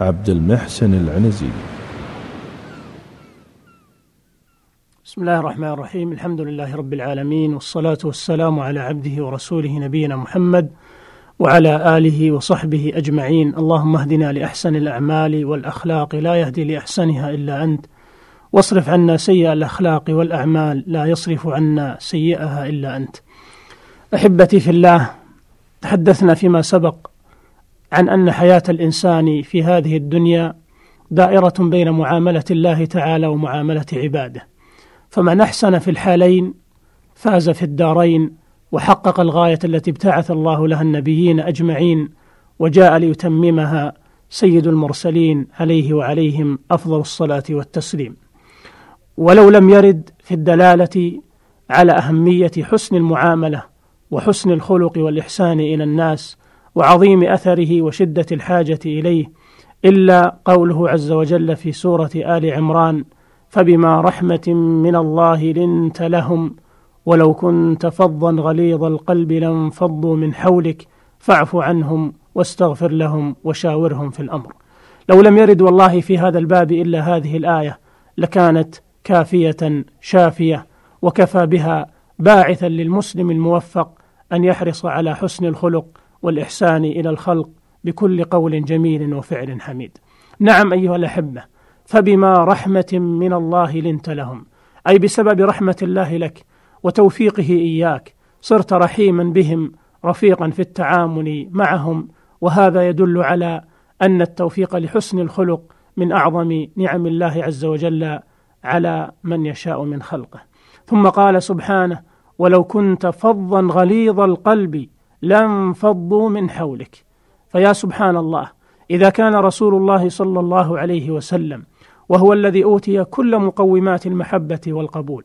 عبد المحسن العنزي. بسم الله الرحمن الرحيم. الحمد لله رب العالمين والصلاة والسلام على عبده ورسوله نبينا محمد وعلى آله وصحبه أجمعين. اللهم اهدنا لأحسن الأعمال والأخلاق لا يهدي لأحسنها إلا أنت. واصرف عنا سيئ الأخلاق والأعمال لا يصرف عنا سيئها إلا أنت. أحبتي في الله تحدثنا فيما سبق عن أن حياة الإنسان في هذه الدنيا دائرة بين معاملة الله تعالى ومعاملة عباده. فمن أحسن في الحالين فاز في الدارين وحقق الغاية التي ابتعث الله لها النبيين أجمعين وجاء ليتممها سيد المرسلين عليه وعليهم أفضل الصلاة والتسليم. ولو لم يرد في الدلالة على أهمية حسن المعاملة وحسن الخلق والإحسان إلى الناس وعظيم أثره وشدة الحاجة إليه إلا قوله عز وجل في سورة آل عمران فبما رحمة من الله لنت لهم ولو كنت فظا غليظ القلب لانفضوا من حولك فاعف عنهم واستغفر لهم وشاورهم في الأمر. لو لم يرد والله في هذا الباب إلا هذه الآية لكانت كافية شافية وكفى بها باعثا للمسلم الموفق أن يحرص على حسن الخلق والإحسان إلى الخلق بكل قول جميل وفعل حميد. نعم أيها الأحبة فبما رحمة من الله لنت لهم أي بسبب رحمة الله لك وتوفيقه إياك صرت رحيما بهم رفيقا في التعامل معهم وهذا يدل على أن التوفيق لحسن الخلق من أعظم نعم الله عز وجل على من يشاء من خلقه. ثم قال سبحانه ولو كنت فظا غليظ القلب لانفضوا من حولك. فيا سبحان الله إذا كان رسول الله صلى الله عليه وسلم وهو الذي أوتي كل مقومات المحبة والقبول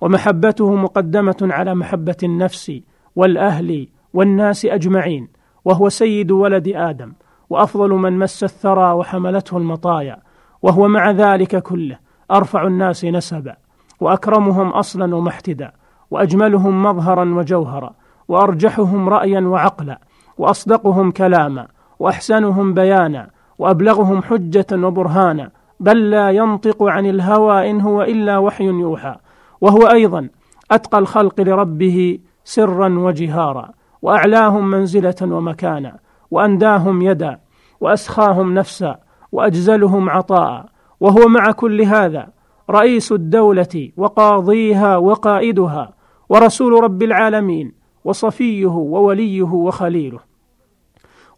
ومحبته مقدمة على محبة النفس والأهل والناس أجمعين وهو سيد ولد آدم وأفضل من مس الثرى وحملته المطايا وهو مع ذلك كله أرفع الناس نسبا وأكرمهم أصلا ومحتدا وأجملهم مظهرا وجوهرا وأرجحهم رأيا وعقلا وأصدقهم كلاما وأحسنهم بيانا وأبلغهم حجة وبرهانا بل لا ينطق عن الهوى إن هو إلا وحي يوحى وهو أيضا أتقى الخلق لربه سرا وجهارا وأعلاهم منزلة ومكانا وأنداهم يدا وأسخاهم نفسا وأجزلهم عطاء وهو مع كل هذا رئيس الدولة وقاضيها وقائدها ورسول رب العالمين. وصفيه ووليه وخليله.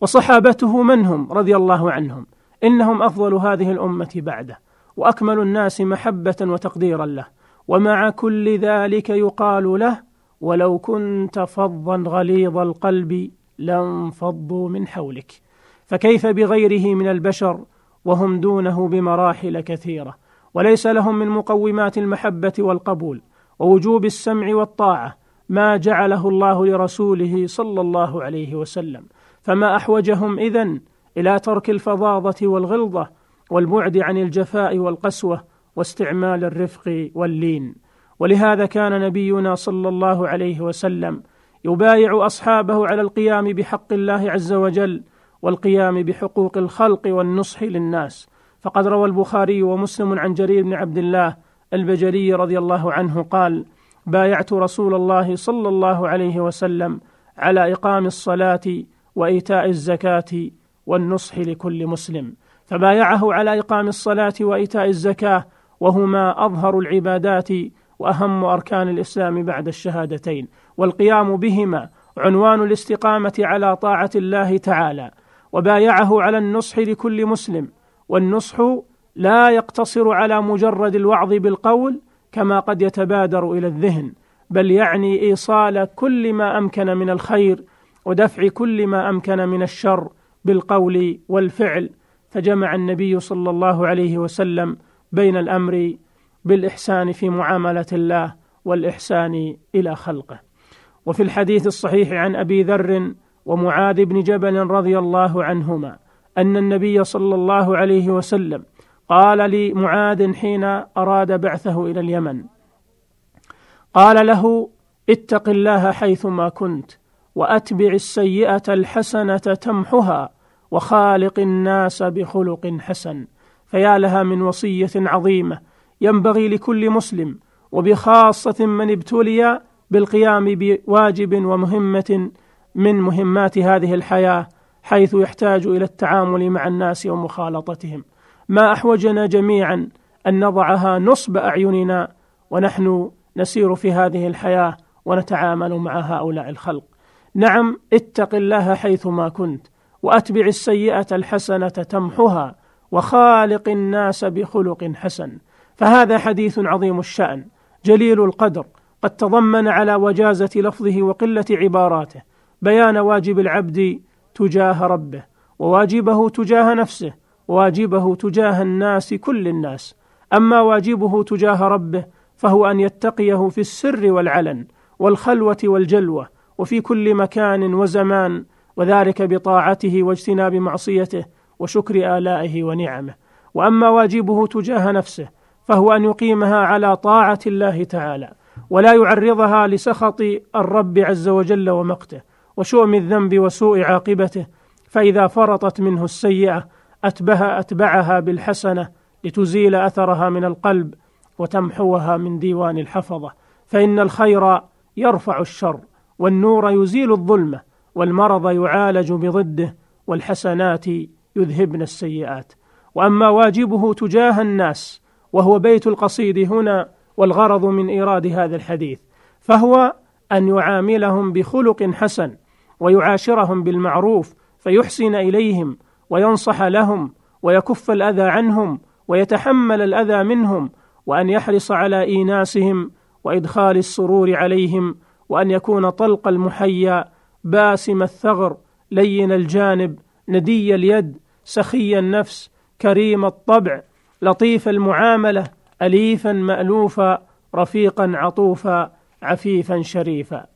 وصحابته من هم رضي الله عنهم؟ إنهم أفضل هذه الأمة بعده وأكمل الناس محبة وتقديرا له. ومع كل ذلك يقال له ولو كنت فظا غليظ القلب لانفضوا من حولك فكيف بغيره من البشر وهم دونه بمراحل كثيرة؟ وليس لهم من مقومات المحبة والقبول ووجوب السمع والطاعة ما جعله الله لرسوله صلى الله عليه وسلم. فما أحوجهم إذن إلى ترك الفظاظة والغلظة والبعد عن الجفاء والقسوة واستعمال الرفق واللين. ولهذا كان نبينا صلى الله عليه وسلم يبايع أصحابه على القيام بحق الله عز وجل والقيام بحقوق الخلق والنصح للناس. فقد روى البخاري ومسلم عن جرير بن عبد الله البجلي رضي الله عنه قال بايعت رسول الله صلى الله عليه وسلم على إقام الصلاة وإيتاء الزكاة والنصح لكل مسلم. فبايعه على إقام الصلاة وإيتاء الزكاة وهما أظهر العبادات وأهم أركان الإسلام بعد الشهادتين. والقيام بهما عنوان الاستقامة على طاعة الله تعالى. وبايعه على النصح لكل مسلم. والنصح لا يقتصر على مجرد الوعظ بالقول كما قد يتبادر إلى الذهن بل يعني إيصال كل ما أمكن من الخير ودفع كل ما أمكن من الشر بالقول والفعل. فجمع النبي صلى الله عليه وسلم بين الأمر بالإحسان في معاملة الله والإحسان إلى خلقه. وفي الحديث الصحيح عن أبي ذر ومعاذ بن جبل رضي الله عنهما أن النبي صلى الله عليه وسلم قال لمعاذ حين أراد بعثه إلى اليمن. قال له اتق الله حيثما كنت وأتبع السيئة الحسنة تمحها وخالق الناس بخلق حسن. فيا لها من وصية عظيمة ينبغي لكل مسلم وبخاصة من ابتلي بالقيام بواجب ومهمة من مهمات هذه الحياة حيث يحتاج إلى التعامل مع الناس ومخالطتهم. ما أحوجنا جميعا أن نضعها نصب أعيننا ونحن نسير في هذه الحياة ونتعامل مع هؤلاء الخلق. نعم اتق الله حيثما كنت وأتبع السيئة الحسنة تمحها وخالق الناس بخلق حسن. فهذا حديث عظيم الشأن جليل القدر قد تضمن على وجازة لفظه وقلة عباراته بيان واجب العبد تجاه ربه وواجبه تجاه نفسه وواجبه تجاه الناس كل الناس. أما واجبه تجاه ربه فهو أن يتقيه في السر والعلن والخلوة والجلوة وفي كل مكان وزمان وذلك بطاعته واجتناب معصيته وشكر آلائه ونعمه. وأما واجبه تجاه نفسه فهو أن يقيمها على طاعة الله تعالى ولا يعرضها لسخط الرب عز وجل ومقته وشؤم الذنب وسوء عاقبته فإذا فرطت منه السيئة اتبها أتبعها بالحسنة لتزيل أثرها من القلب وتمحوها من ديوان الحفظة. فإن الخير يرفع الشر والنور يزيل الظلمه والمرض يعالج بضده والحسنات يذهبن السيئات. وأما واجبه تجاه الناس وهو بيت القصيد هنا والغرض من إيراد هذا الحديث فهو أن يعاملهم بخلق حسن ويعاشرهم بالمعروف فيحسن إليهم وينصح لهم ويكف الأذى عنهم ويتحمل الأذى منهم وأن يحرص على إيناسهم وإدخال السرور عليهم وأن يكون طلق المحيا باسم الثغر لين الجانب ندي اليد سخي النفس كريم الطبع لطيف المعاملة اليفا مالوفا رفيقا عطوفا عفيفا شريفا.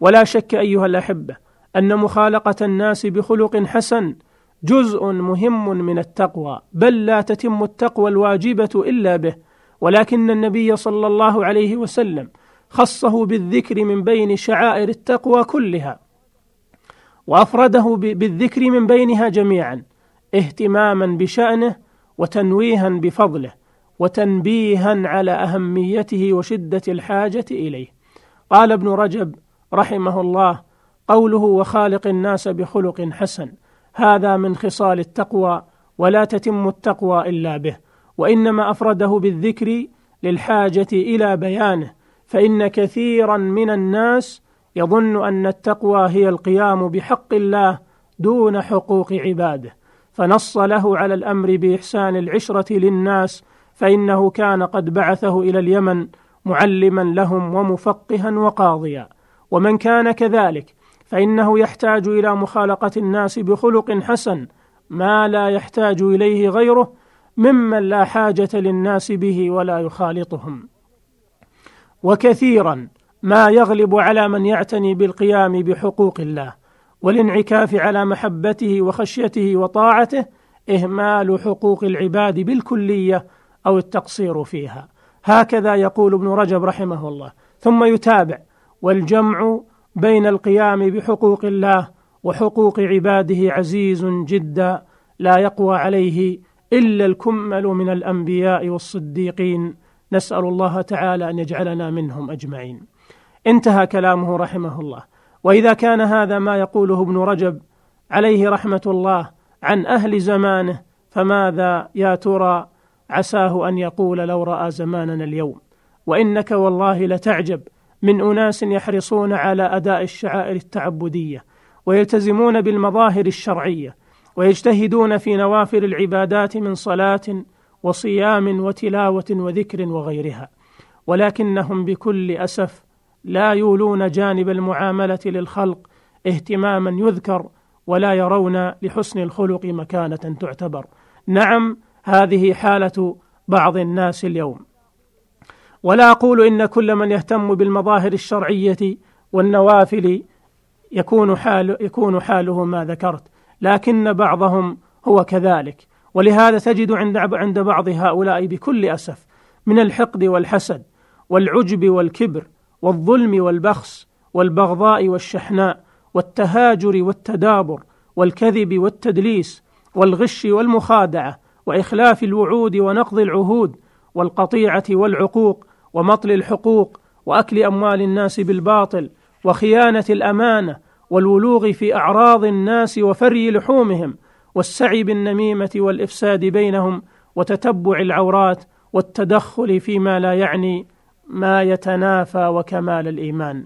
ولا شك أيها الأحبة أن مخالقة الناس بخلق حسن جزء مهم من التقوى بل لا تتم التقوى الواجبة إلا به ولكن النبي صلى الله عليه وسلم خصه بالذكر من بين شعائر التقوى كلها وأفرده بالذكر من بينها جميعا اهتماما بشأنه وتنويها بفضله وتنبيها على أهميته وشدة الحاجة إليه. قال ابن رجب رحمه الله قوله وخالق الناس بخلق حسن هذا من خصال التقوى ولا تتم التقوى إلا به. وإنما أفرده بالذكر للحاجة إلى بيانه فإن كثيرا من الناس يظن أن التقوى هي القيام بحق الله دون حقوق عباده. فنص له على الأمر بإحسان العشرة للناس فإنه كان قد بعثه إلى اليمن معلما لهم ومفقها وقاضيا. ومن كان كذلك فإنه يحتاج إلى مخالقة الناس بخلق حسن ما لا يحتاج إليه غيره ممن لا حاجة للناس به ولا يخالطهم. وكثيرا ما يغلب على من يعتني بالقيام بحقوق الله والانعكاف على محبته وخشيته وطاعته إهمال حقوق العباد بالكلية أو التقصير فيها. هكذا يقول ابن رجب رحمه الله. ثم يتابع والجمع بين القيام بحقوق الله وحقوق عباده عزيز جدا لا يقوى عليه إلا الكمل من الأنبياء والصديقين. نسأل الله تعالى أن يجعلنا منهم أجمعين. انتهى كلامه رحمه الله. وإذا كان هذا ما يقوله ابن رجب عليه رحمة الله عن أهل زمانه فماذا يا ترى عساه أن يقول لو رأى زماننا اليوم؟ وإنك والله لتعجب من أناس يحرصون على أداء الشعائر التعبدية ويلتزمون بالمظاهر الشرعية ويجتهدون في نوافل العبادات من صلاة وصيام وتلاوة وذكر وغيرها. ولكنهم بكل أسف لا يولون جانب المعاملة للخلق اهتماما يذكر ولا يرون لحسن الخلق مكانة تعتبر. نعم هذه حالة بعض الناس اليوم. ولا أقول إن كل من يهتم بالمظاهر الشرعية والنوافل يكون حال يكون حاله ما ذكرت لكن بعضهم هو كذلك. ولهذا تجد عند عند بعض هؤلاء بكل أسف من الحقد والحسد والعجب والكبر والظلم والبخس والبغضاء والشحناء والتهاجر والتدابر والكذب والتدليس والغش والمخادعة وإخلاف الوعود ونقض العهود والقطيعة والعقوق ومطل الحقوق وأكل أموال الناس بالباطل وخيانة الأمانة والولوغ في أعراض الناس وفري لحومهم والسعي بالنميمة والإفساد بينهم وتتبع العورات والتدخل فيما لا يعني ما يتنافى وكمال الإيمان.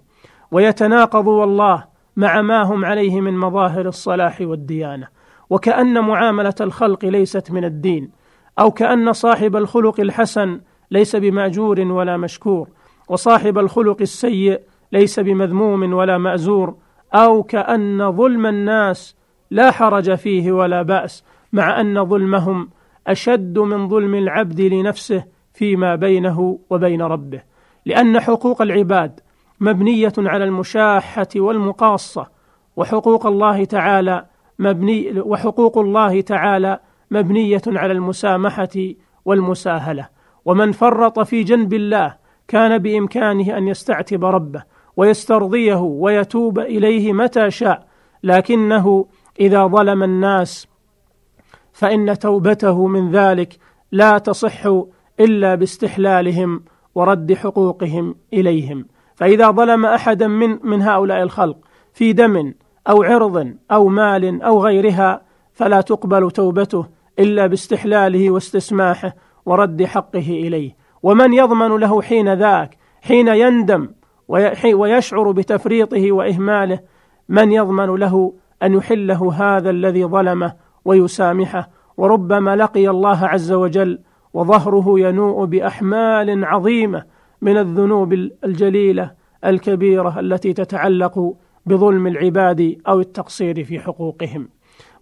ويتناقض والله مع ما هم عليه من مظاهر الصلاح والديانة. وكأن معاملة الخلق ليست من الدين. أو كأن صاحب الخلق الحسن ليس بمأجور ولا مشكور وصاحب الخلق السيء ليس بمذموم ولا مأزور أو كأن ظلم الناس لا حرج فيه ولا بأس مع أن ظلمهم أشد من ظلم العبد لنفسه فيما بينه وبين ربه. لأن حقوق العباد مبنية على المشاحة والمقاصة وحقوق الله تعالى مبني وحقوق الله تعالى مبنية على المسامحة والمساهلة. ومن فرط في جنب الله كان بإمكانه أن يستعتب ربه ويسترضيه ويتوب إليه متى شاء لكنه إذا ظلم الناس فإن توبته من ذلك لا تصح إلا باستحلالهم ورد حقوقهم إليهم. فإذا ظلم أحدا من من هؤلاء الخلق في دم أو عرض أو مال أو غيرها فلا تقبل توبته إلا باستحلاله واستسماحه ورد حقه إليه. ومن يضمن له حين ذاك حين يندم ويشعر بتفريطه وإهماله من يضمن له أن يحله هذا الذي ظلمه ويسامحه. وربما لقي الله عز وجل وظهره ينوء بأحمال عظيمة من الذنوب الجليلة الكبيرة التي تتعلق بظلم العباد أو التقصير في حقوقهم.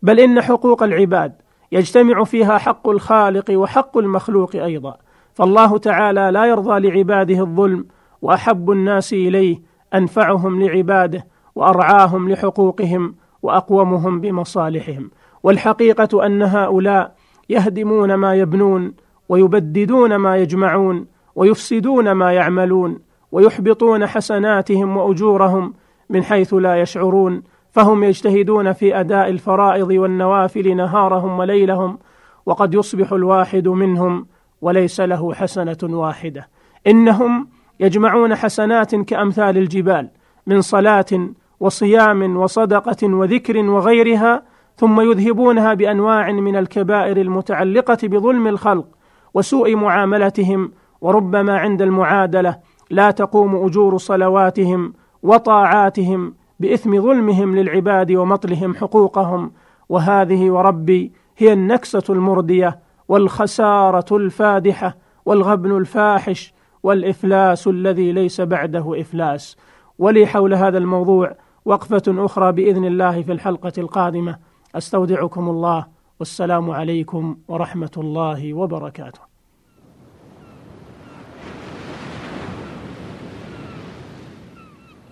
بل إن حقوق العباد يجتمع فيها حق الخالق وحق المخلوق أيضا. فالله تعالى لا يرضى لعباده الظلم وأحب الناس إليه أنفعهم لعباده وأرعاهم لحقوقهم وأقومهم بمصالحهم. والحقيقة أن هؤلاء يهدمون ما يبنون ويبددون ما يجمعون ويفسدون ما يعملون ويحبطون حسناتهم وأجورهم من حيث لا يشعرون فهم يجتهدون في أداء الفرائض والنوافل نهارهم وليلهم وقد يصبح الواحد منهم وليس له حسنة واحدة. إنهم يجمعون حسنات كأمثال الجبال من صلاة وصيام وصدقة وذكر وغيرها ثم يذهبونها بأنواع من الكبائر المتعلقة بظلم الخلق وسوء معاملتهم وربما عند المعادلة لا تقوم أجور صلواتهم وطاعاتهم بإثم ظلمهم للعباد ومطلهم حقوقهم وهذه وربي هي النكسة المردية والخسارة الفادحة والغبن الفاحش والإفلاس الذي ليس بعده إفلاس. ولي حول هذا الموضوع وقفة أخرى بإذن الله في الحلقة القادمة. أستودعكم الله والسلام عليكم ورحمة الله وبركاته.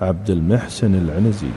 عبد المحسن العنزي.